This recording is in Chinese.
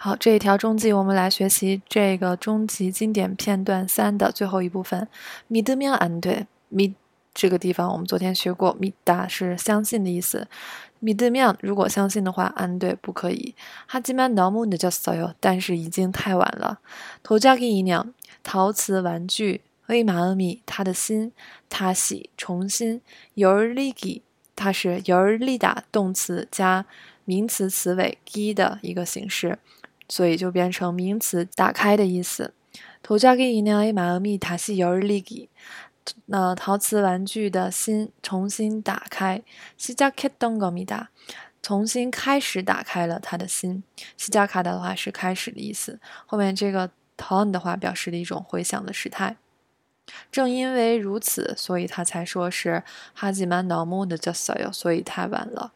好，这一条中级我们来学习这个中级经典片段三的最后一部分。믿으면안 돼， 믿这个地方我们昨天学过，믿다是相信的意思。믿으면如果相信的话，안 돼， 不可以。하지만너무늦었어 요， 但是已经太晚了。도자기인형陶瓷玩具，의마음 이， 他的心，다시重新，열리 기， 它是열리다动词加名词词尾기的一个形式。 所以就变成名词“打开”的意思。도자기인형의마음이다시열리 기， 那陶瓷玩具的心重新打开。시작했던겁니 다， 重新开始打开了他的心。시작하다的话是开始的意思，后面这个던的话表示的一种回响的时态。正因为如此，所以他才说是하지만너무늦었어 요， 所以太晚了。